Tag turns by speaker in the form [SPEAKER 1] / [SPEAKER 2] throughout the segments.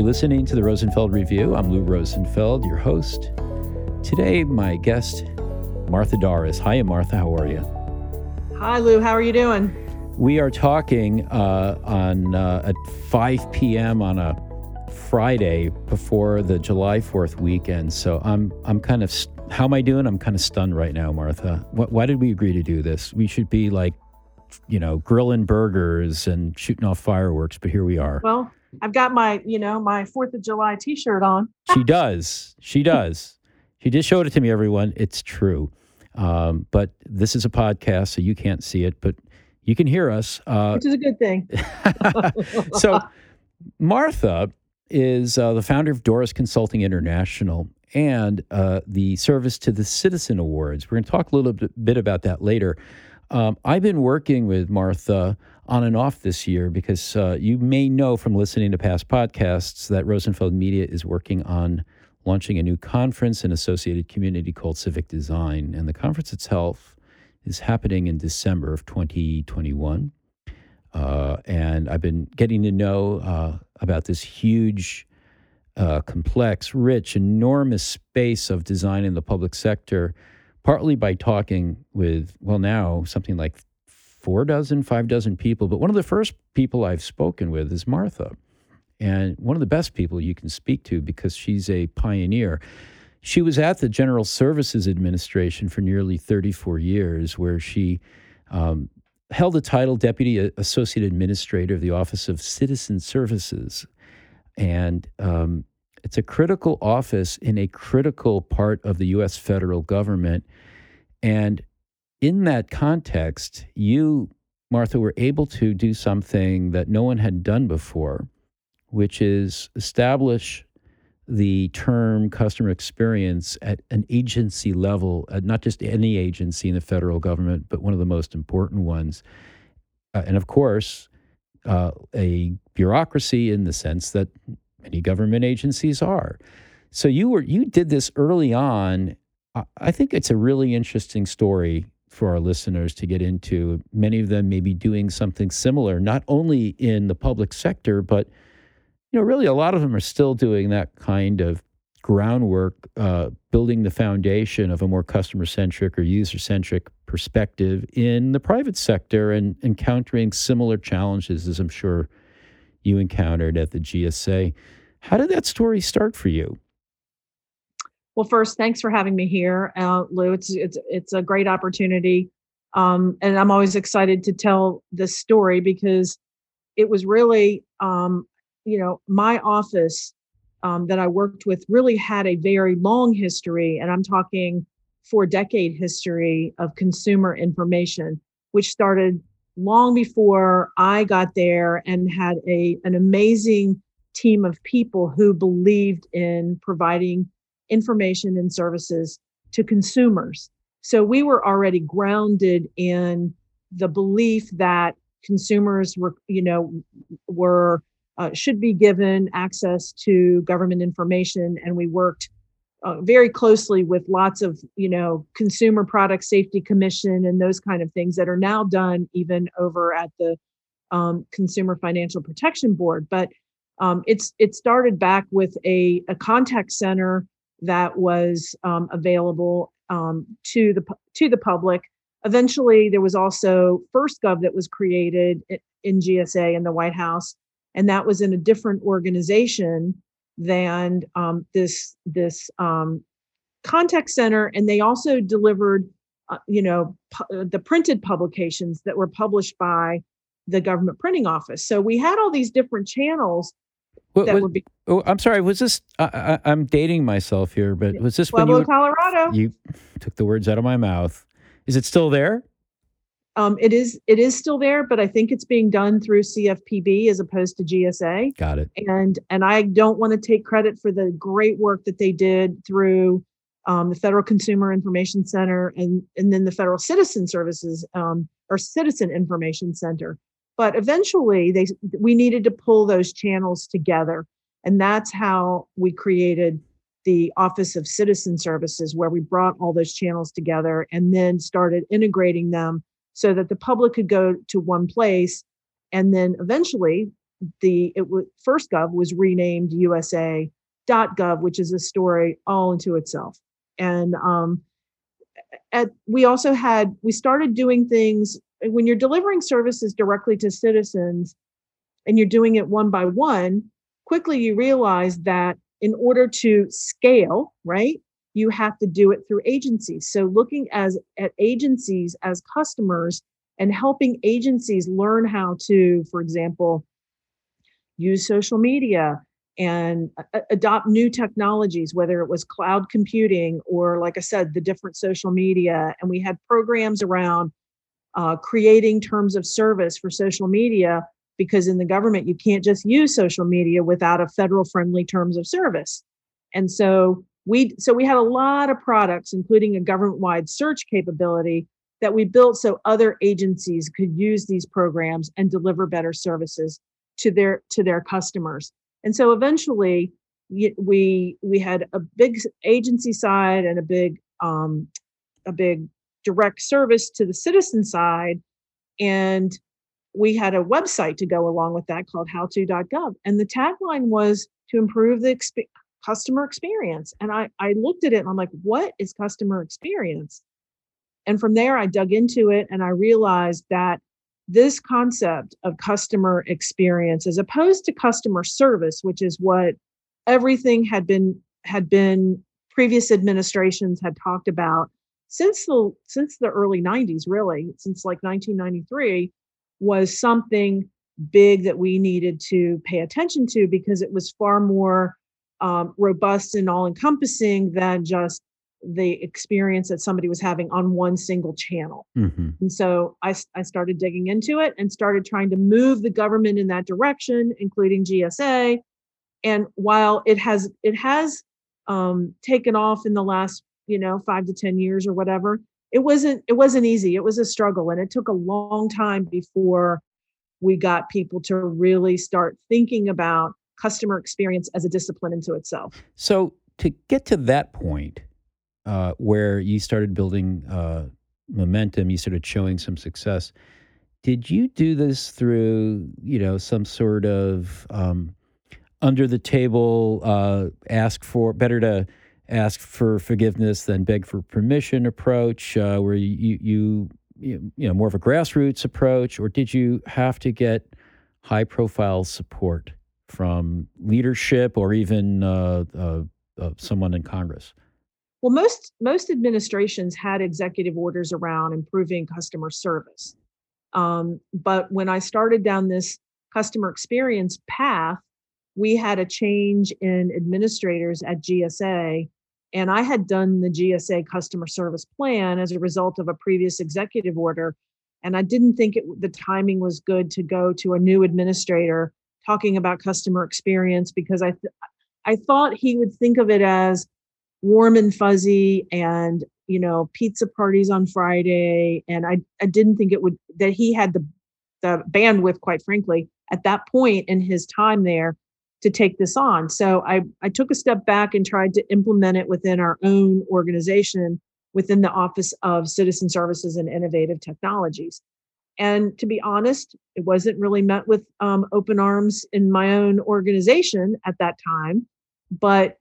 [SPEAKER 1] You're listening to the Rosenfeld Review. I'm Lou Rosenfeld, your host. Today, my guest, Martha Dorris. Hi, Martha. How are you?
[SPEAKER 2] Hi, Lou. How are you doing?
[SPEAKER 1] We are talking uh, on uh, at 5 p.m. on a Friday before the July 4th weekend. So I'm I'm kind of how am I doing? I'm kind of stunned right now, Martha. why did we agree to do this? We should be like, you know, grilling burgers and shooting off fireworks, but here we are.
[SPEAKER 2] Well, I've got my, you know, my Fourth of July T-shirt on.
[SPEAKER 1] she does. She does. She just showed it to me. Everyone, it's true. Um, but this is a podcast, so you can't see it, but you can hear us,
[SPEAKER 2] uh, which is a good thing.
[SPEAKER 1] so, Martha is uh, the founder of Dorris Consulting International and uh, the service to the Citizen Awards. We're going to talk a little bit about that later. Um, I've been working with Martha on and off this year because uh, you may know from listening to past podcasts that Rosenfeld Media is working on launching a new conference and associated community called Civic Design. And the conference itself is happening in December of 2021. Uh, and I've been getting to know uh, about this huge, uh, complex, rich, enormous space of design in the public sector, partly by talking with, well, now something like four dozen, five dozen people. But one of the first people I've spoken with is Martha, and one of the best people you can speak to because she's a pioneer. She was at the General Services Administration for nearly 34 years, where she um, held the title Deputy Associate Administrator of the Office of Citizen Services. And um, it's a critical office in a critical part of the U.S. federal government. And in that context, you, Martha, were able to do something that no one had done before, which is establish the term customer experience at an agency level, uh, not just any agency in the federal government, but one of the most important ones. Uh, and of course, uh, a bureaucracy in the sense that many government agencies are. So you were you did this early on. I think it's a really interesting story for our listeners to get into. Many of them may be doing something similar, not only in the public sector, but you know, really a lot of them are still doing that kind of groundwork, uh, building the foundation of a more customer centric or user centric perspective in the private sector and encountering similar challenges as I'm sure you encountered at the GSA. How did that story start for you?
[SPEAKER 2] Well, first, thanks for having me here, uh, Lou. It's it's it's a great opportunity, um, and I'm always excited to tell this story because it was really, um, you know, my office um, that I worked with really had a very long history, and I'm talking four decade history of consumer information, which started long before I got there and had a an amazing team of people who believed in providing information and services to consumers. So we were already grounded in the belief that consumers were, you know, were uh, should be given access to government information, and we worked uh, very closely with lots of, you know, consumer product safety commission and those kind of things that are now done even over at the um, Consumer Financial Protection Board. But um, it's it started back with a, a contact center that was um, available um, to the to the public. Eventually, there was also FirstGov that was created in GSA in the White House, and that was in a different organization than um, this this um, contact center. And they also delivered, uh, you know, pu- the printed publications that were published by the government printing office. So we had all these different channels
[SPEAKER 1] what, that would be. Oh, I'm sorry. Was this? I, am dating myself here, but was this
[SPEAKER 2] Pueblo,
[SPEAKER 1] when
[SPEAKER 2] you, Colorado?
[SPEAKER 1] You took the words out of my mouth. Is it still there?
[SPEAKER 2] Um, it is. It is still there, but I think it's being done through CFPB as opposed to GSA.
[SPEAKER 1] Got it.
[SPEAKER 2] And and I don't want to take credit for the great work that they did through um, the Federal Consumer Information Center and and then the Federal Citizen Services um, or Citizen Information Center but eventually they we needed to pull those channels together. And that's how we created the office of citizen services where we brought all those channels together and then started integrating them so that the public could go to one place. And then eventually the it gov was renamed usa.gov which is a story all into itself. And um, at, we also had we started doing things when you're delivering services directly to citizens and you're doing it one by one quickly you realize that in order to scale right you have to do it through agencies so looking as at agencies as customers and helping agencies learn how to for example use social media and adopt new technologies, whether it was cloud computing or, like I said, the different social media. And we had programs around uh, creating terms of service for social media because in the government, you can't just use social media without a federal friendly terms of service. And so we so we had a lot of products including a government wide search capability that we built so other agencies could use these programs and deliver better services to their to their customers and so eventually we we had a big agency side and a big um, a big direct service to the citizen side and we had a website to go along with that called howto.gov and the tagline was to improve the exp- customer experience and I, I looked at it and i'm like what is customer experience? And from there i dug into it and i realized that this concept of customer experience as opposed to customer service which is what everything had been had been previous administrations had talked about since the since the early 90s really since like 1993 was something big that we needed to pay attention to because it was far more um, robust and all encompassing than just the experience that somebody was having on one single channel. Mm-hmm. And so I, I started digging into it and started trying to move the government in that direction, including GSA. And while it has it has um, taken off in the last you know five to ten years or whatever, it wasn't it wasn't easy. It was a struggle, and it took a long time before we got people to really start thinking about customer experience as a discipline into itself.
[SPEAKER 1] So to get to that point, uh, where you started building uh, momentum, you started showing some success. Did you do this through, you know, some sort of um, under the table, uh, ask for better to ask for forgiveness than beg for permission approach, uh, where you, you you you know more of a grassroots approach, or did you have to get high profile support from leadership or even uh, uh, someone in Congress?
[SPEAKER 2] Well, most most administrations had executive orders around improving customer service. Um, but when I started down this customer experience path, we had a change in administrators at GSA. And I had done the GSA customer service plan as a result of a previous executive order. And I didn't think it, the timing was good to go to a new administrator talking about customer experience because I, th- I thought he would think of it as warm and fuzzy and you know pizza parties on friday and i i didn't think it would that he had the the bandwidth quite frankly at that point in his time there to take this on. So i i took a step back and tried to implement it within our own organization within the office of citizen services and innovative technologies. And to be honest it wasn't really met with um, open arms in my own organization at that time but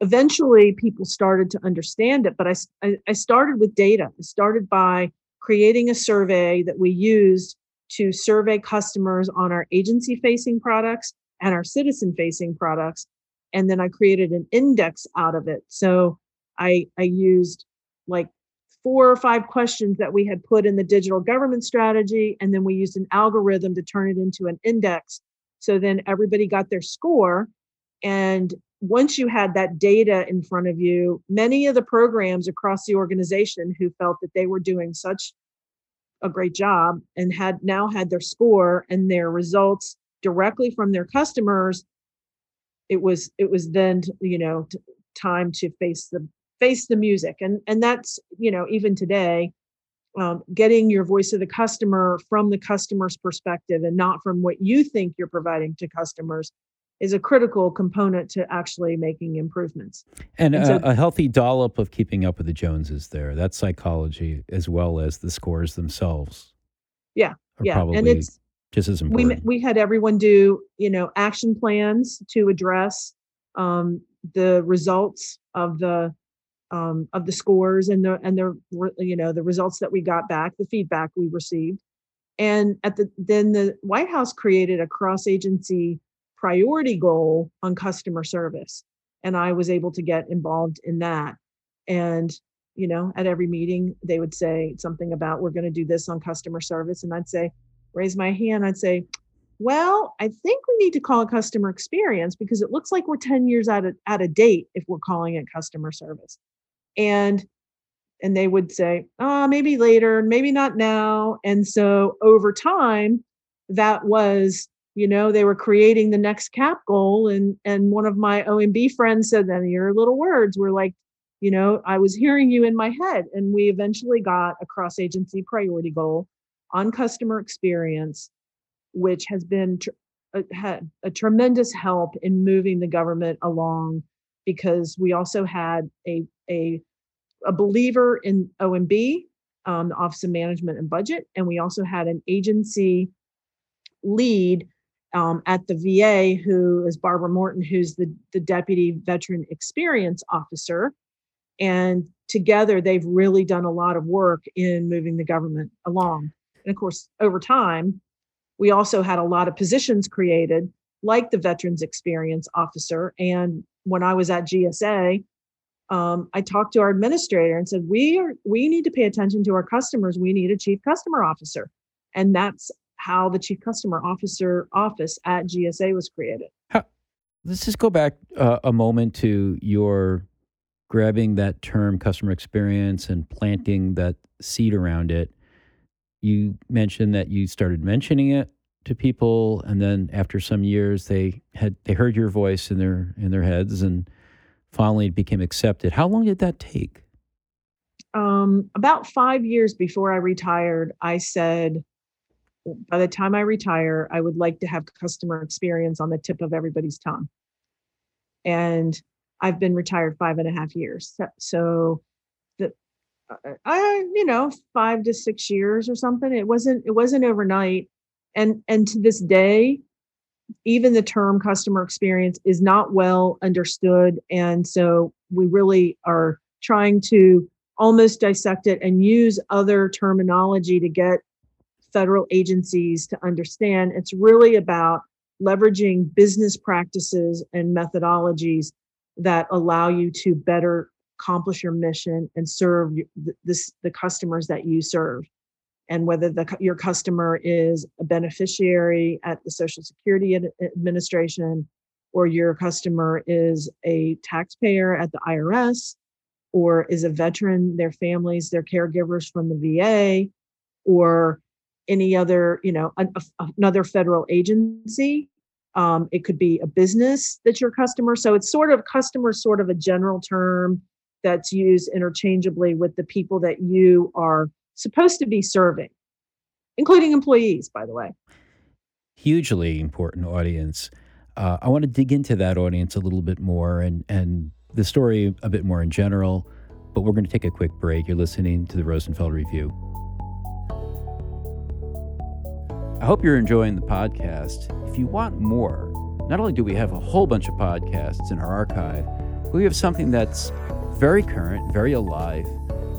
[SPEAKER 2] eventually people started to understand it. But I, I started with data. I started by creating a survey that we used to survey customers on our agency facing products and our citizen facing products and then i created an index out of it. So i i used like four or five questions that we had put in the digital government strategy and then we used an algorithm to turn it into an index. So then everybody got their score and once you had that data in front of you, many of the programs across the organization who felt that they were doing such a great job and had now had their score and their results directly from their customers it was it was then you know t- time to face the face the music and and that's you know even today um, getting your voice of the customer from the customer's perspective and not from what you think you're providing to customers is a critical component to actually making improvements.
[SPEAKER 1] And, and a, so, a, healthy dollop of keeping up with the Joneses there. That's psychology as well as the scores themselves.
[SPEAKER 2] Yeah. Yeah. And it's
[SPEAKER 1] as
[SPEAKER 2] we
[SPEAKER 1] important.
[SPEAKER 2] we had everyone do you know action plans to address um, the results of the um, of the scores and the and the you know the results that we got back, the feedback we received, and at the then the White House created a cross agency priority goal on customer service, and I was able to get involved in that. And you know, at every meeting, they would say something about we're going to do this on customer service, and I'd say, raise my hand. I'd say, well, I think we need to call it customer experience because it looks like we're 10 years out of, out of date if we're calling it customer service. And and they would say, oh, maybe later, maybe not now. And so over time, that was, you know, they were creating the next cap goal. And and one of my OMB friends said, then your little words were like, you know, I was hearing you in my head. And we eventually got a cross agency priority goal on customer experience, which has been tr- a, had a tremendous help in moving the government along because we also had a a, a believer in OMB, um, the Office of Management and Budget, and we also had an agency lead um, at the VA who is Barbara Morton, who's the, the Deputy Veteran Experience Officer. And together, they've really done a lot of work in moving the government along. And of course, over time, we also had a lot of positions created, like the Veterans Experience Officer. And when I was at GSA, um, I talked to our administrator and said, "We are we need to pay attention to our customers. We need a chief customer officer," and that's how the chief customer officer office at GSA was created.
[SPEAKER 1] How, let's just go back uh, a moment to your grabbing that term customer experience and planting that seed around it. You mentioned that you started mentioning it to people, and then after some years, they had they heard your voice in their in their heads, and finally it became accepted. How long did that take?
[SPEAKER 2] Um, about five years before I retired, I said, by the time I retire, I would like to have customer experience on the tip of everybody's tongue. And I've been retired five and a half years. So, Uh, I, you know, five to six years or something. It wasn't, it wasn't overnight. And, and to this day, even the term customer experience is not well understood. And so we really are trying to almost dissect it and use other terminology to get federal agencies to understand. It's really about leveraging business practices and methodologies that allow you to better accomplish your mission and serve the, this, the customers that you serve and whether the, your customer is a beneficiary at the Social Security Administration or your customer is a taxpayer at the IRS or is a veteran, their families, their caregivers from the VA or any other, you know, a, another federal agency. Um, it could be a business that's your customer. So it's sort of customer, sort of a general term that's used interchangeably with the people that you are supposed to be serving, including employees, by the way.
[SPEAKER 1] Hugely important audience. Uh, I want to dig into that audience a little bit more and, and the story a bit more in general, but we're going to take a quick break. You're listening to the Rosenfeld Review. I hope you're enjoying the podcast. If you want more, not only do we have a whole bunch of podcasts in our archive, but we have something that's very current, very alive,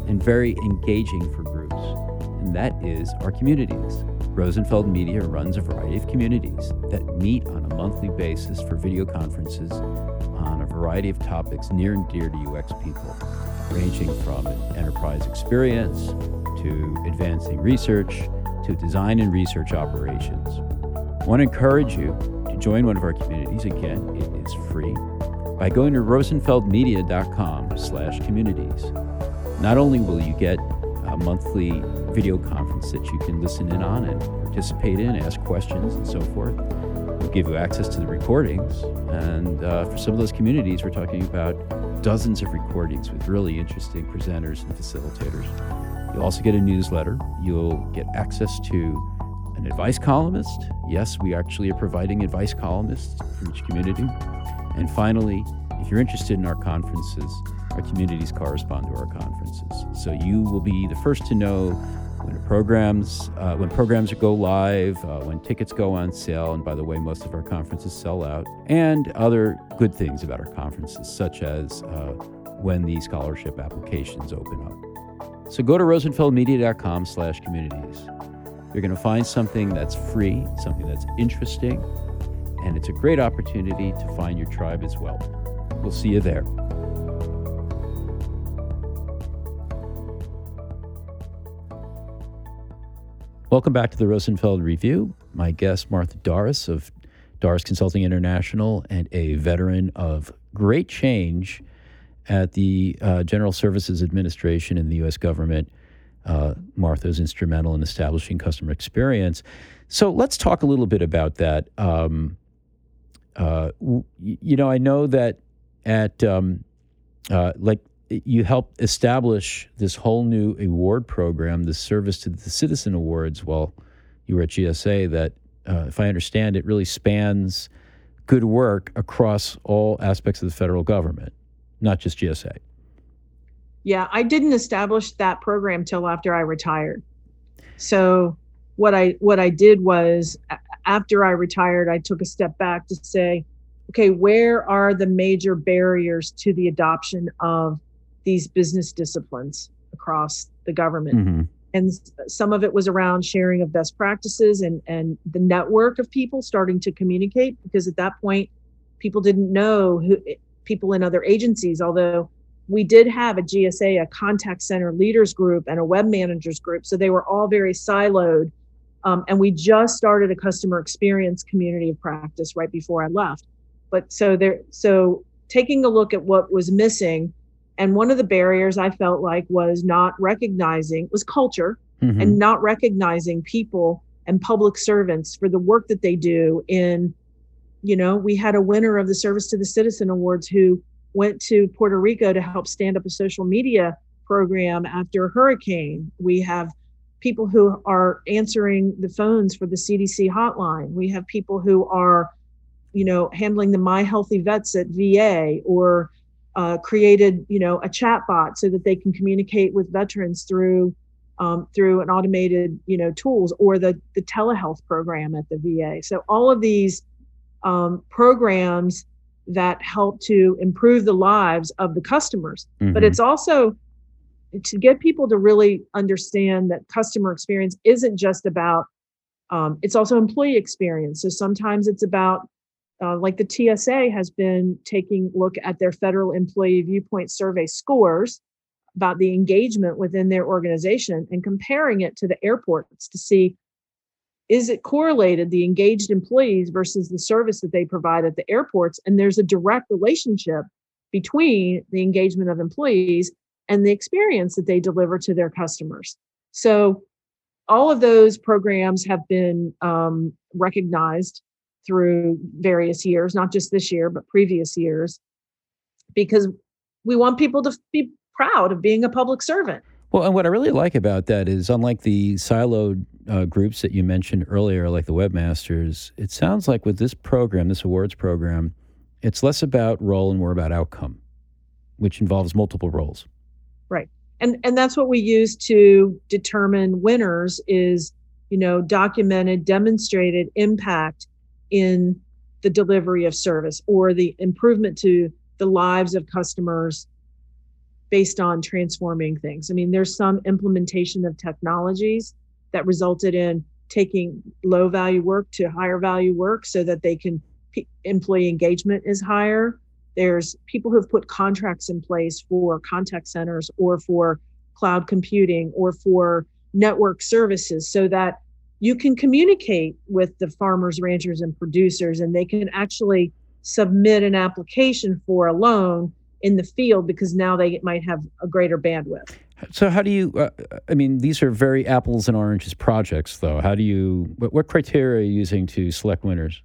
[SPEAKER 1] and very engaging for groups, and that is our communities. Rosenfeld Media runs a variety of communities that meet on a monthly basis for video conferences on a variety of topics near and dear to UX people, ranging from enterprise experience to advancing research to design and research operations. I want to encourage you to join one of our communities. Again, it is free by going to rosenfeldmedia.com slash communities. Not only will you get a monthly video conference that you can listen in on and participate in, ask questions, and so forth. We'll give you access to the recordings. And uh, for some of those communities, we're talking about dozens of recordings with really interesting presenters and facilitators. You'll also get a newsletter. You'll get access to an advice columnist. Yes, we actually are providing advice columnists for each community. And finally, if you're interested in our conferences, our communities correspond to our conferences. So you will be the first to know when programs uh, when programs go live, uh, when tickets go on sale, and by the way, most of our conferences sell out, and other good things about our conferences, such as uh, when the scholarship applications open up. So go to rosenfeldmedia.com/communities. You're going to find something that's free, something that's interesting, and it's a great opportunity to find your tribe as well. We'll see you there. Welcome back to the Rosenfeld Review. My guest, Martha Dorris of Dorris Consulting International, and a veteran of great change at the uh, General Services Administration in the U.S. government. Uh, Martha is instrumental in establishing customer experience. So let's talk a little bit about that. Um, uh, you know, I know that at um, uh, like you helped establish this whole new award program, the Service to the Citizen Awards, while you were at GSA. That, uh, if I understand it, really spans good work across all aspects of the federal government, not just GSA.
[SPEAKER 2] Yeah, I didn't establish that program till after I retired. So what I what I did was after I retired, I took a step back to say, okay, where are the major barriers to the adoption of these business disciplines across the government. Mm-hmm. And some of it was around sharing of best practices and, and the network of people starting to communicate because at that point, people didn't know who people in other agencies, although we did have a GSA, a contact center leaders group, and a web managers group. So they were all very siloed. Um, and we just started a customer experience community of practice right before I left. But so there, so taking a look at what was missing and one of the barriers I felt like was not recognizing was culture mm-hmm. and not recognizing people and public servants for the work that they do in you know, we had a winner of the Service to the Citizen Awards who went to Puerto Rico to help stand up a social media program after a hurricane. We have people who are answering the phones for the CDC hotline. We have people who are, you know, handling the My Healthy Vets at VA or uh, created, you know, a chat bot so that they can communicate with veterans through um, through an automated, you know, tools or the the telehealth program at the VA. So all of these um, programs that help to improve the lives of the customers, mm-hmm. but it's also to get people to really understand that customer experience isn't just about um, it's also employee experience. So sometimes it's about uh, like the TSA has been taking look at their federal employee viewpoint survey scores about the engagement within their organization and comparing it to the airports to see is it correlated the engaged employees versus the service that they provide at the airports? And there's a direct relationship between the engagement of employees and the experience that they deliver to their customers so all of those programs have been um, recognized through various years, not just this year, but previous years, because we want people to be proud of being a public servant.
[SPEAKER 1] Well, and what I really like about that is, unlike the siloed uh, groups that you mentioned earlier, like the webmasters, it sounds like with this program, this awards program, it's less about role and more about outcome, which involves multiple roles.
[SPEAKER 2] Right, and and that's what we use to determine winners is you know documented, demonstrated impact in the delivery of service or the improvement to the lives of customers based on transforming things. I mean, there's some implementation of technologies that resulted in taking low value work to higher value work so that they can employee engagement is higher. There's people who've put contracts in place for contact centers or for cloud computing or for network services so that you can communicate with the farmers, ranchers, and producers, and they can actually submit an application for a loan in the field because now they might have a greater bandwidth.
[SPEAKER 1] So, how do you? Uh, I mean, these are very apples and oranges projects, though. How do you? What, what criteria are you using to select winners?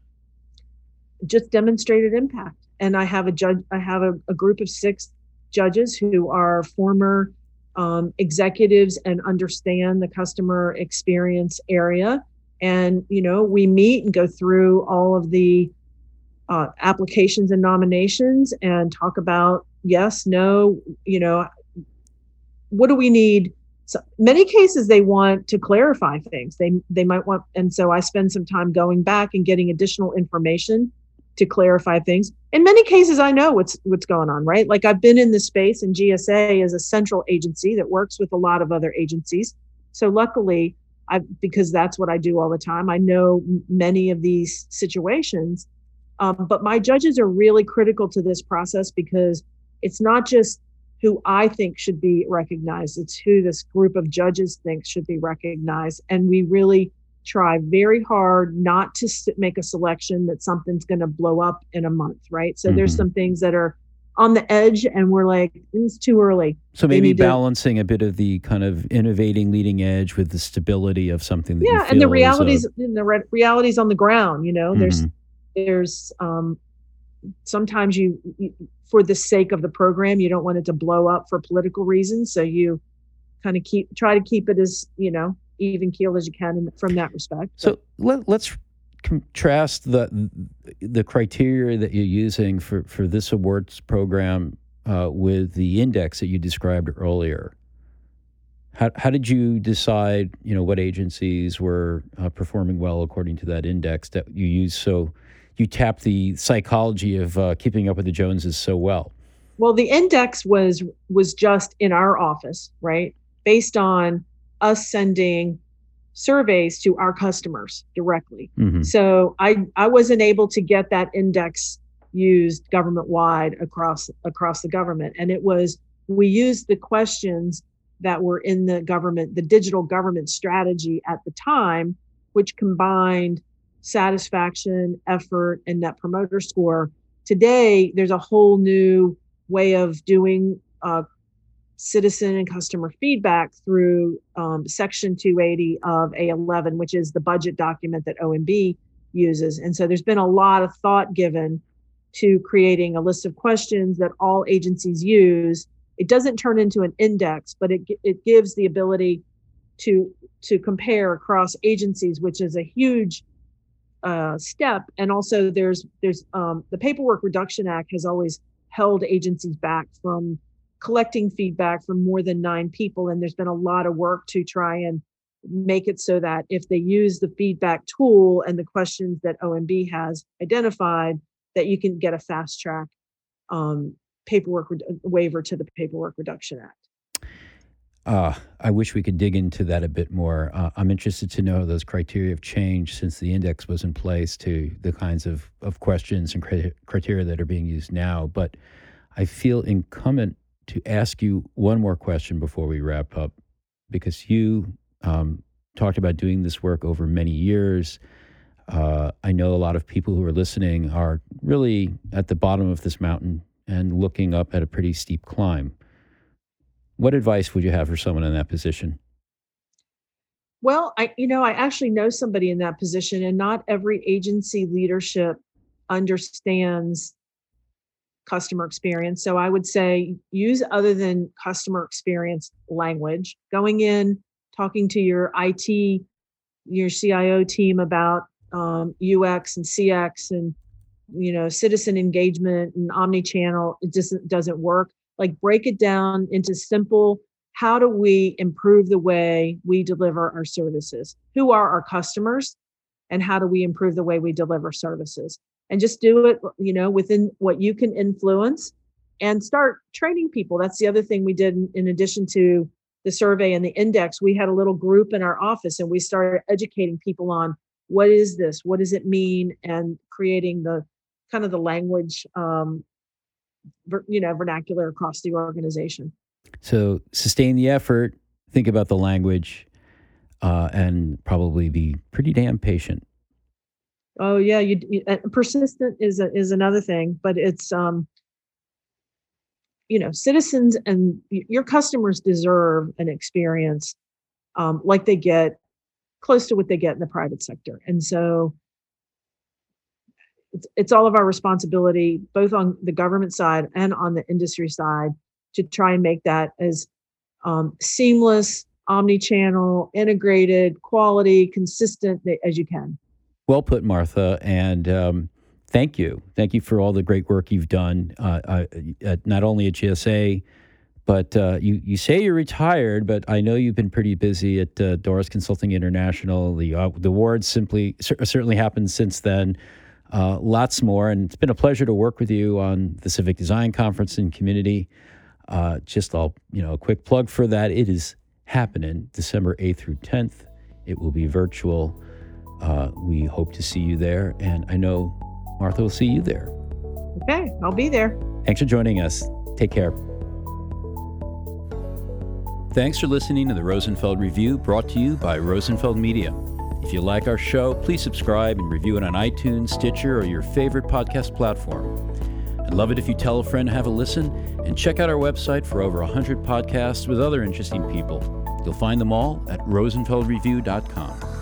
[SPEAKER 2] Just demonstrated impact, and I have a judge. I have a, a group of six judges who are former um, executives and understand the customer experience area. And, you know, we meet and go through all of the uh, applications and nominations and talk about yes, no, you know, what do we need so many cases they want to clarify things. They they might want, and so I spend some time going back and getting additional information to clarify things. In many cases, I know what's what's going on, right? Like I've been in this space, and GSA is a central agency that works with a lot of other agencies. So luckily, I because that's what I do all the time. I know many of these situations, um, but my judges are really critical to this process because it's not just who I think should be recognized; it's who this group of judges thinks should be recognized, and we really try very hard not to make a selection that something's going to blow up in a month, right? So mm-hmm. there's some things that are on the edge and we're like it's too early
[SPEAKER 1] so maybe balancing to, a bit of the kind of innovating leading edge with the stability of something that
[SPEAKER 2] yeah and the realities a, the re- realities on the ground you know mm-hmm. there's there's um sometimes you, you for the sake of the program you don't want it to blow up for political reasons so you kind of keep try to keep it as you know even keel as you can in, from that respect.
[SPEAKER 1] So let, let's contrast the the criteria that you're using for, for this awards program uh, with the index that you described earlier. How, how did you decide, you know, what agencies were uh, performing well according to that index that you use? So you tap the psychology of uh, keeping up with the Joneses so well.
[SPEAKER 2] Well, the index was was just in our office, right? Based on us sending surveys to our customers directly. Mm-hmm. So I I wasn't able to get that index used government wide across across the government and it was we used the questions that were in the government the digital government strategy at the time which combined satisfaction effort and net promoter score today there's a whole new way of doing uh, citizen and customer feedback through um, Section 280 of A11, which is the budget document that OMB uses. And so there's been a lot of thought given to creating a list of questions that all agencies use. It doesn't turn into an index, but it, it gives the ability to to compare across agencies, which is a huge uh, step. And also, there's there's um, the Paperwork Reduction Act has always held agencies back from collecting feedback from more than nine people. And there's been a lot of work to try and make it so that if they use the feedback tool and the questions that OMB has identified, that you can get a fast track um, paperwork re- waiver to the Paperwork Reduction Act.
[SPEAKER 1] Uh, I wish we could dig into that a bit more. Uh, I'm interested to know those criteria have changed since the index was in place to the kinds of, of questions and criteria that are being used now. But I feel incumbent to ask you one more question before we wrap up, because you um, talked about doing this work over many years. Uh, I know a lot of people who are listening are really at the bottom of this mountain and looking up at a pretty steep climb. What advice would you have for someone in that position?
[SPEAKER 2] Well, I you know, I actually know somebody in that position and not every agency leadership understands customer experience. So I would say use other than customer experience language. Going in, talking to your IT, your CIO team about um, UX and CX and you know citizen engagement and omni-channel. It just doesn't work. Like break it down into simple. How do we improve the way we deliver our services? Who are our customers? And how do we improve the way we deliver services? And just do it you know within what you can influence and start training people. That's the other thing we did in, in addition to the survey and the index. We had a little group in our office and we started educating people on what is this what does it mean and creating the kind of the language um, you know vernacular across the organization.
[SPEAKER 1] So sustain the effort think about the language uh, and probably be pretty damn patient
[SPEAKER 2] Oh yeah, you, you persistent is a, is another thing, but it's um you know citizens and your customers deserve an experience um, like they get close to what they get in the private sector, and so it's it's all of our responsibility, both on the government side and on the industry side, to try and make that as um, seamless, omni-channel, integrated, quality, consistent as you can.
[SPEAKER 1] Well put, Martha. And um, thank you. Thank you for all the great work you've done, uh, uh, not only at GSA, But uh, you you say you're retired, but I know you've been pretty busy at uh, Dorris Consulting International. The uh, the awards simply certainly happened since then. Uh, lots more, and it's been a pleasure to work with you on the Civic Design Conference and Community. Just all you know, a quick plug for that. It is happening December 8th through 10th. It will be virtual. Uh, we hope to see you there, and I know Martha will see you there.
[SPEAKER 2] Okay, I'll be there.
[SPEAKER 1] Thanks for joining us. Take care. Thanks for listening to the Rosenfeld Review brought to you by Rosenfeld Media. If you like our show, please subscribe and review it on iTunes, Stitcher, or your favorite podcast platform. I'd love it if you tell a friend to have a listen and check out our website for over 100 podcasts with other interesting people. You'll find them all at rosenfeldreview.com.